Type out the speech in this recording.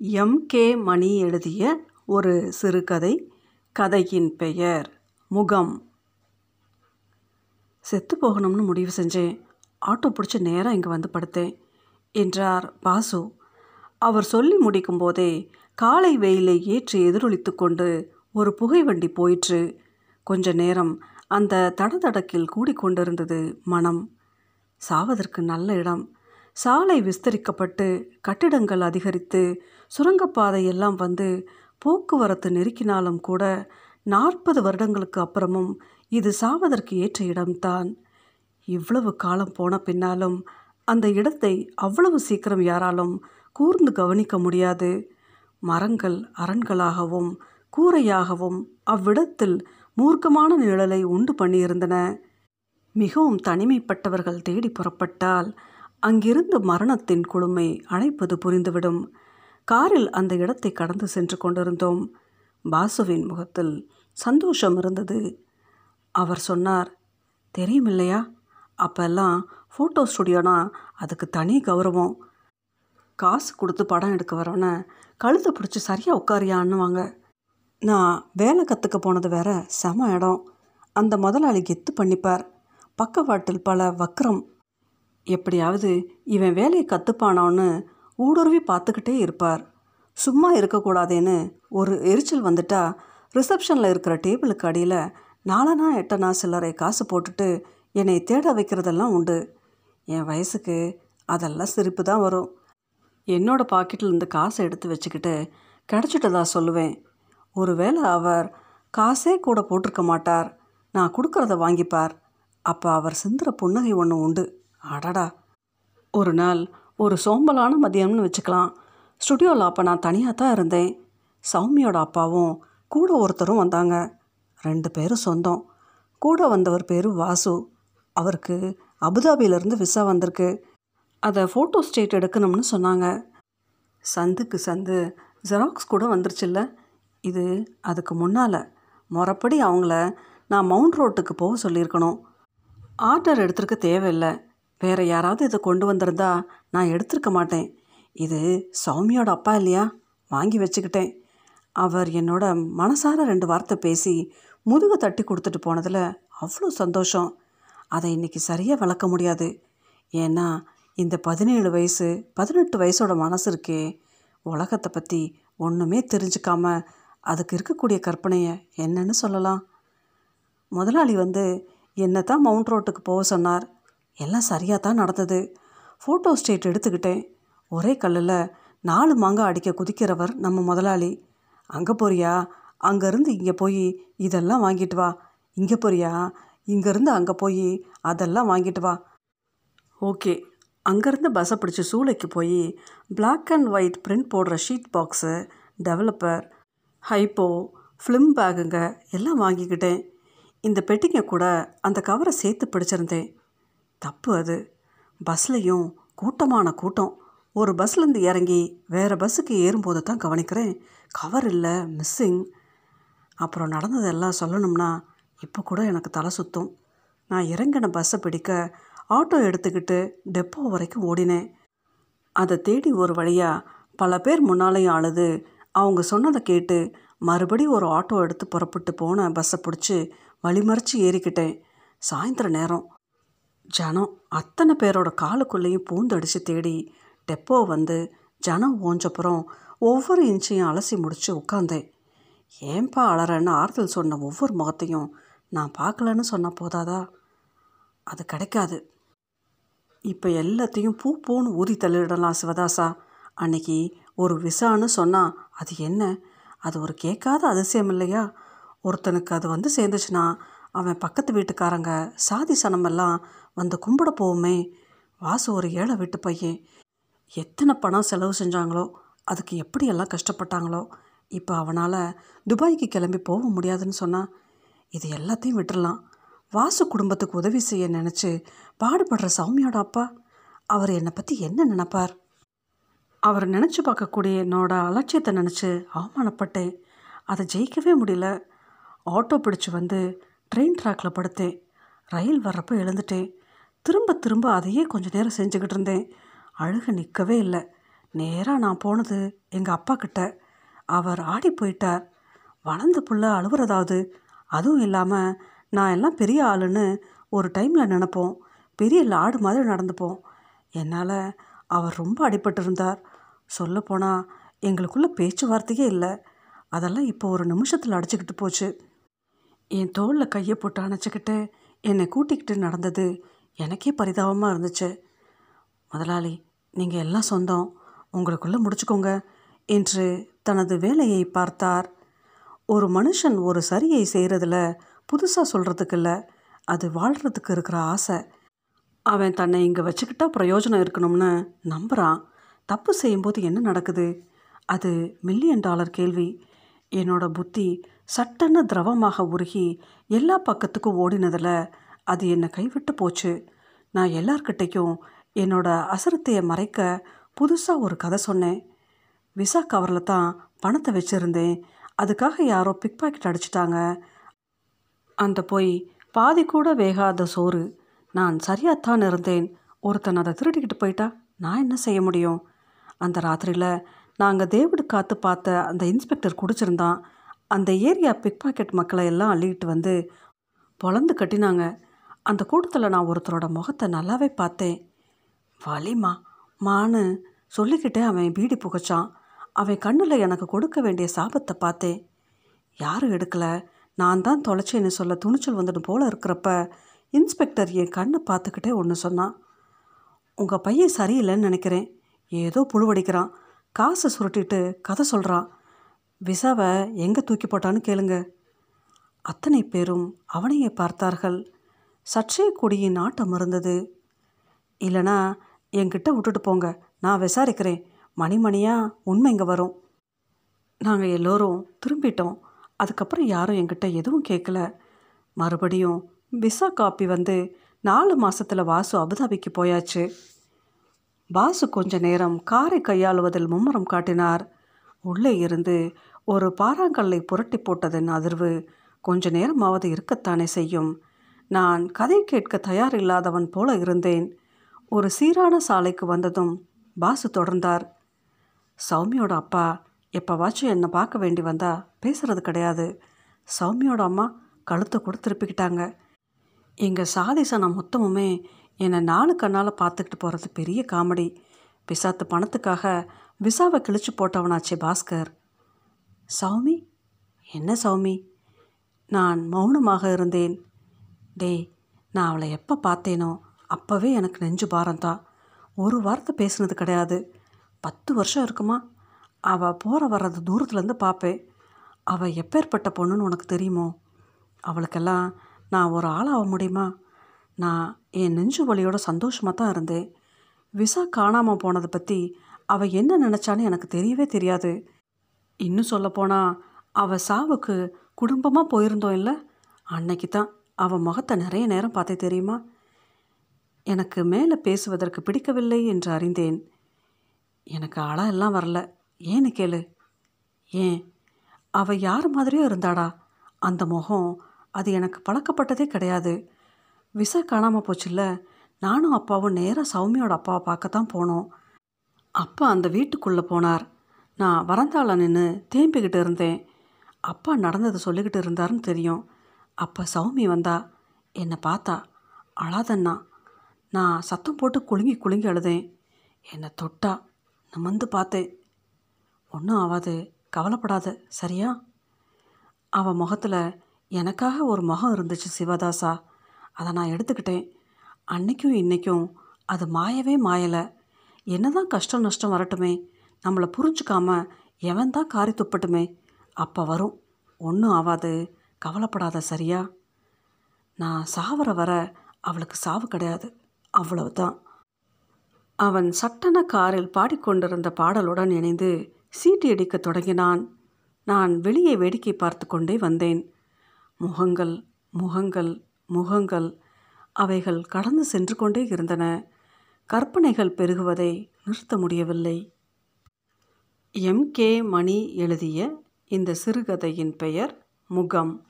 M. K. மணி எழுதிய ஒரு சிறுகதை. கதையின் பெயர் முகம். செத்து போகணும்னு முடிவு செஞ்சேன். ஆட்டோ பிடிச்சி நேராக இங்கே வந்து படுத்தேன் என்றார் பாசு. அவர் சொல்லி முடிக்கும் போதே காலை வெயிலை ஏற்றி எதிரொலித்து கொண்டு ஒரு புகை வண்டி போயிற்று. கொஞ்ச நேரம் அந்த தடதடக்கில் கூடிக்கொண்டிருந்தது மனம். சாவதற்கு நல்ல இடம். சாலை விஸ்தரிக்கப்பட்டு கட்டிடங்கள் அதிகரித்து சுரங்கப்பாதை எல்லாம் வந்து போக்குவரத்து நெருக்கினாலும் கூட நாற்பது வருடங்களுக்கு அப்புறமும் இது சாவதற்கு ஏற்ற இடம்தான். இவ்வளவு காலம் போன பின்னாலும் அந்த இடத்தை அவ்வளவு சீக்கிரம் யாராலும் கூர்ந்து கவனிக்க முடியாது. மரங்கள் அரண்களாகவும் கூரையாகவும் அவ்விடத்தில் மூர்க்கமான நிழலை உண்டு பண்ணியிருந்தன. மிகவும் தனிமைப்பட்டவர்கள் தேடி புறப்பட்டால் அங்கிருந்து மரணத்தின் குழுமை அழைப்பது புரிந்துவிடும். காரில் அந்த இடத்தை கடந்து சென்று கொண்டிருந்தோம். பாசுவின் முகத்தில் சந்தோஷம் இருந்தது. அவர் சொன்னார் தெரியுமில்லையா? அப்போல்லாம் ஃபோட்டோ ஸ்டுடியோனா? அதுக்கு தனி கௌரவம். காசு கொடுத்து படம் எடுக்க வரவனை கழுத்தை பிடிச்சி சரியாக உட்காரியான்னுவாங்க. நான் வேலை கற்றுக்க போனது வேற செம இடம். அந்த முதலாளி கெத்து பண்ணிப்பார். பக்கவாட்டில் பல வக்ரம் எப்படியாவது இவன் வேலையை கற்றுப்பானான்னு ஊடுருவி பார்த்துக்கிட்டே இருப்பார். சும்மா இருக்கக்கூடாதேன்னு ஒரு எரிச்சல் வந்துட்டா ரிசப்ஷனில் இருக்கிற டேபிளுக்கு அடியில் நாலனா எட்டனா சில்லறை காசு போட்டுட்டு என்னை தேட வைக்கிறதெல்லாம் உண்டு. என் வயசுக்கு அதெல்லாம் சிரிப்பு தான் வரும். என்னோட பாக்கெட்டில் இருந்து காசை எடுத்து வச்சுக்கிட்டு கிடச்சிட்டதா சொல்லுவேன். ஒருவேளை அவர் காசே கூட போட்டிருக்க மாட்டார். நான் கொடுக்குறத வாங்கிப்பார். அப்போ அவர் சிந்துற புன்னகை ஒன்று உண்டு. அடடா. ஒரு நாள் ஒரு சோம்பலான மதியம்னு வச்சுக்கலாம். ஸ்டுடியோவில் அப்போ நான் தனியாக தான் இருந்தேன். சௌமியோட அப்பாவும் கூட ஒருத்தரும் வந்தாங்க. ரெண்டு பேரும் சொந்தம். கூட வந்தவர் பேர் வாசு. அவருக்கு அபுதாபியிலேருந்து விசா வந்திருக்கு. அதை ஃபோட்டோ ஸ்டேட் எடுக்கணும்னு சொன்னாங்க. சந்துக்கு சந்து ஜெராக்ஸ் கூட வந்துருச்சுல்ல. இது அதுக்கு முன்னால். முறப்படி அவங்கள நான் மவுண்ட் ரோட்டுக்கு போக சொல்லியிருக்கணும். ஆர்டர் எடுத்திருக்க தேவையில்லை. வேறு யாராவது இதை கொண்டு வந்திருந்தா நான் எடுத்திருக்க மாட்டேன். இது சௌமியோட அப்பா இல்லையா? வாங்கி வச்சுக்கிட்டேன். அவர் என்னோட மனசார ரெண்டு வார்த்தை பேசி முதுக தட்டி கொடுத்துட்டு போனதில் அவ்வளோ சந்தோஷம். அதை இன்றைக்கி சரியாக விளக்க முடியாது. ஏன்னா இந்த பதினேழு வயசு பதினெட்டு வயசோட மனசு இருக்கே உலகத்தை பற்றி ஒன்றுமே தெரிஞ்சுக்காம அதுக்கு இருக்கக்கூடிய கற்பனையை என்னன்னு சொல்லலாம். முதலாளி வந்து என்ன தான் மவுண்ட் ரோட்டுக்கு போக சொன்னார். எல்லாம் சரியாக தான் நடந்தது. ஃபோட்டோ ஸ்டேட் எடுத்துக்கிட்டேன். ஒரே கல்லில் நாலு மாங்காய் அடிக்க குதிக்கிறவர் நம்ம முதலாளி. அங்கே போறியா? அங்கேருந்து இங்கே போய் இதெல்லாம் வாங்கிட்டு வா. இங்கே போறியா? இங்கேருந்து அங்கே போய் அதெல்லாம் வாங்கிட்டு வா. ஓகே. அங்கேருந்து பஸ்ஸை பிடிச்சி சூளைக்கு போய் பிளாக் அண்ட் ஒயிட் பிரிண்ட் போடுற sheet box developer hypo film பேகுங்க எல்லாம் வாங்கிக்கிட்டேன். இந்த பெட்டிங்க கூட அந்த கவரை சேர்த்து பிடிச்சிருந்தேன். தப்பு அது. பஸ்லேயும் கூட்டமான கூட்டம். ஒரு பஸ்லேருந்து இறங்கி வேறு பஸ்ஸுக்கு ஏறும்போது தான் கவனிக்கிறேன். கவர் இல்லை மிஸ்ஸிங் அப்புறம் நடந்ததெல்லாம் சொல்லணும்னா இப்போ கூட எனக்கு தலை சுத்தும். நான் இறங்கின பஸ்ஸை பிடிக்க ஆட்டோ எடுத்துக்கிட்டு டெப்போ வரைக்கும் ஓடினேன். அதை தேடி ஒரு வழியாக பல பேர் முன்னாலேயும் அழுது அவங்க சொன்னதை கேட்டு மறுபடி ஒரு ஆட்டோ எடுத்து புறப்பட்டு போன பஸ்ஸை பிடிச்சி வழிமறித்து ஏறிக்கிட்டேன். சாயந்தர நேரம். ஜனம் அத்தனை பேரோட காலுக்குள்ளேயும் பூந்தடிச்சு தேடி டெப்போ வந்து ஜனம் ஓஞ்சப்புறம் ஒவ்வொரு இன்ச்சையும் அலசி முடித்து உட்காந்தேன் ஏன்பா அலறன்னு ஆறுதல் சொன்ன ஒவ்வொரு முகத்தையும் நான் பார்க்கலன்னு சொன்னால் போதாதா? அது கிடைக்காது. இப்போ எல்லாத்தையும் பூ பூன்னு ஊதி தள்ளிடலாம் சிவதாசா. அன்னைக்கு ஒரு விசான்னு சொன்னால் அது என்ன? அது ஒரு கேட்காத அதிசயம் இல்லையா? ஒருத்தனுக்கு அது வந்து சேர்ந்துச்சுன்னா அவன் பக்கத்து வீட்டுக்காரங்க சாதி சனமெல்லாம் வந்து கும்பிட போவோமே. வாசு ஒரு ஏழை வீட்டு பையன். எத்தனை பணம் செலவு செஞ்சாங்களோ அதுக்கு எப்படியெல்லாம் கஷ்டப்பட்டாங்களோ இப்போ அவனால் துபாய்க்கு கிளம்பி போக முடியாதுன்னு சொன்னால் இது எல்லாத்தையும் விட்டுறலாம். வாசு குடும்பத்துக்கு உதவி செய்ய நினச்சி பாடுபடுற சௌமியோட அப்பா அவர் என்னை பற்றி என்ன நினைப்பார்? அவர் நினச்சி பார்க்கக்கூடிய என்னோட அலட்சியத்தை நினச்சி அவமானப்பட்டேன். அதை ஜெயிக்கவே முடியல. ஆட்டோ பிடிச்சி வந்து ட்ரெயின் ட்ராக்கில் படுத்தேன். ரயில் வர்றப்போ எழுந்துட்டேன். திரும்ப திரும்ப அதையே கொஞ்ச நேரம் செஞ்சுக்கிட்டு இருந்தேன். அழுக நிற்கவே இல்லை. நேராக நான் போனது எங்கள் அப்பா கிட்ட. அவர் ஆடி போயிட்டார். வளர்ந்த புள்ள அழுவுறதாவது. அதுவும் இல்லாமல் நான் எல்லாம் பெரிய ஆளுன்னு ஒரு டைமில் நினப்போம். பெரிய லாடு மாதிரி நடந்துப்போம். என்னால் அவர் ரொம்ப அடிபட்டிருந்தார் சொல்லப்போனால் எங்களுக்குள்ள பேச்சுவார்த்தையே இல்லை. அதெல்லாம் இப்போ ஒரு நிமிஷத்தில் அடிச்சுக்கிட்டு போச்சு. என் தோளில் கையை போட்டு அணைச்சிக்கிட்டு என்னை கூட்டிக்கிட்டு நடந்தது எனக்கே பரிதாபமாக இருந்துச்சு. முதலாளி நீங்கள் எல்லாம் சொந்தம். உங்களுக்குள்ளே முடிச்சுக்கோங்க என்று தனது வேலையை பார்த்தார். ஒரு மனுஷன் ஒரு சரியை செய்கிறதுல புதுசாக சொல்கிறதுக்கு இல்லை அது வாழ்கிறதுக்கு இருக்கிற ஆசை. அவன் தன்னை இங்கே வச்சுக்கிட்டா பிரயோஜனம் இருக்கணும்னு நம்புகிறான் தப்பு செய்யும்போது என்ன நடக்குது? அது மில்லியன் டாலர் கேள்வி. என்னோட புத்தி சட்டன்னு திரவமாக உருகி எல்லா பக்கத்துக்கும் ஓடினதில் அது என்னை கைவிட்டு போச்சு. நான் எல்லார்கிட்டேயும் என்னோட அசரத்தையை மறைக்க புதுசாக ஒரு கதை சொன்னேன். விசா கவரில் தான் பணத்தை வச்சுருந்தேன். அதுக்காக யாரோ பிக் பாக்கெட் அடிச்சிட்டாங்க. அந்த போய் பாதி கூட வேகாத சோறு. நான் சரியாகத்தான் இருந்தேன். ஒருத்தன் அதை திருடிக்கிட்டு போயிட்டா நான் என்ன செய்ய முடியும்? அந்த ராத்திரியில் நாங்கள் தேவிடு காத்து பார்த்த அந்த இன்ஸ்பெக்டர் குடிச்சிருந்தான். அந்த ஏரியா பிக் பாக்கெட் மக்களை எல்லாம் அள்ளிக்கிட்டு வந்து பொழந்து கட்டினாங்க. அந்த கூட்டத்தில் நான் ஒருத்தரோட முகத்தை நல்லாவே பார்த்தேன். வலிமா மான்னு சொல்லிக்கிட்டே அவன் பீடி புகைச்சான். அவன் கண்ணில் எனக்கு கொடுக்க வேண்டிய சாபத்தை பார்த்தேன். யாரும் எடுக்கலை? நான் தான் தொலைச்சேன்னு சொல்ல துணிச்சல் வந்துடும் போல் இருக்கிறப்ப இன்ஸ்பெக்டர் என் கண்ணை பார்த்துக்கிட்டே ஒன்று சொன்னான். உங்கள் பையன் சரியில்லைன்னு நினைக்கிறேன். ஏதோ புழுவடிக்கிறான். காசை சுருட்டிட்டு கதை சொல்கிறான் விசாவை எங்கே தூக்கி போட்டான்னு கேளுங்க. அத்தனை பேரும் அவனையே பார்த்தார்கள். சற்றே கொடியின் ஆட்டம் இருந்தது. இல்லைனா என்கிட்ட விட்டுட்டு போங்க. நான் விசாரிக்கிறேன். மணிமணியாக உண்மை இங்கே வரும். நாங்கள் எல்லோரும் திரும்பிட்டோம். அதுக்கப்புறம் யாரும் என்கிட்ட எதுவும் கேட்கல மறுபடியும் விசா காப்பி வந்து நாலு மாதத்தில் வாசு அபுதாபிக்கு போயாச்சு. வாசு கொஞ்ச நேரம் காரை கையாளுவதில் மும்முரம் காட்டினார். உள்ளே இருந்து ஒரு பாறாங்கல்லை புரட்டி போட்டதன் அதிர்வு கொஞ்ச நேரமாவது இருக்கத்தானே செய்யும். நான் கதை கேட்க தயாரில்லாதவன் போல இருந்தேன். ஒரு சீரான சாலைக்கு வந்ததும் பாசு தொடர்ந்தார். சௌமியோட அப்பா எப்போவாச்சும் என்னை பார்க்க வேண்டி வந்தா பேசுறது கிடையாது. சௌமியோட அம்மா கழுத்தை கூட திருப்பிக்கிட்டாங்க. எங்கள் சாதி சனம் மொத்தமுமே என்னை நாலு கண்ணால் பார்த்துக்கிட்டு போகிறது பெரிய காமெடி. பிசாத்து பணத்துக்காக விசாவை கிழிச்சு போட்டவனாச்சே பாஸ்கர். சௌமி? என்ன சௌமி? நான் மௌனமாக இருந்தேன். டேய் நான் அவளை எப்போ பார்த்தேனோ அப்போவே எனக்கு நெஞ்சு பாரம்தான். ஒரு வார்த்தை பேசுனது கிடையாது. பத்து வருஷம் இருக்குமா? அவள் போகிற வர்றது தூரத்துலேருந்து பார்ப்பேன் அவள் எப்பேற்பட்ட பொண்ணுன்னு உனக்கு தெரியுமோ? அவளுக்கெல்லாம் நான் ஒரு ஆளாக முடியுமா? நான் என் நெஞ்சு வழியோட சந்தோஷமாக தான் இருந்தேன். விசா காணாமல் போனதை பற்றி அவள் என்ன நினச்சான்னு எனக்கு தெரியவே தெரியாது. இன்னும் சொல்லப்போனால் அவள் சாவுக்கு குடும்பமாக போயிருந்தோம் இல்லை? அன்னைக்கு தான் அவள் முகத்தை நிறைய நேரம் பார்த்தே தெரியுமா? எனக்கு மேலே பேசுவதற்கு பிடிக்கவில்லை என்று அறிந்தேன். எனக்கு அழ எல்லாம் வரல. ஏன்னு கேளு. ஏன்? அவள் யார் மாதிரியோ இருந்தாடா? அந்த முகம் அது எனக்கு பழக்கப்பட்டதே கிடையாது. விசா காணாமல் போச்சுல்ல? நானும் அப்பாவும் நேராக சௌமியோட அப்பாவை பார்க்கத்தான் போனோம். அப்பா அந்த வீட்டுக்குள்ளே போனார். நான் வரந்தால நின்று தேம்பிக்கிட்டு இருந்தேன். அப்பா நடந்ததை சொல்லிக்கிட்டு இருந்தாருன்னு தெரியும். அப்போ சௌமி வந்தா என்னை பார்த்தா அழாதண்ணா. நான் சத்தம் போட்டு குலுங்கி குலுங்கி அழுதேன். என்னை தொட்டா நிமிந்து பார்த்தேன். ஒன்றும் ஆகாது கவலைப்படாத சரியா? அவன் முகத்தில் எனக்காக ஒரு முகம் இருந்துச்சு சிவதாசா. அதை நான் எடுத்துக்கிட்டேன். அன்னைக்கும் இன்றைக்கும் அது மாயவே மாயலை. என்னதான் கஷ்டம் நஷ்டம் வரட்டுமே நம்மளை புரிஞ்சுக்காம எவன் தான் காரி துப்பட்டுமே அப்போ வரும். ஒன்றும் ஆகாது கவலைப்படாத சரியா? நான் சாவர வர அவளுக்கு சாவு கிடையாது. அவ்வளவுதான். அவன் சட்டன காரில் பாடிக்கொண்டிருந்த பாடலுடன் இணைந்து சீட்டி அடிக்கத் தொடங்கினான். நான் வெளியே வேடிக்கை பார்த்து கொண்டே வந்தேன். முகங்கள் முகங்கள் முகங்கள். அவைகள் கடந்து சென்று கொண்டே இருந்தன. கற்பனைகள் பெருகுவதை நிறுத்த முடியவில்லை. எம் கே மணி எழுதிய இந்த சிறுகதையின் பெயர் முகம்.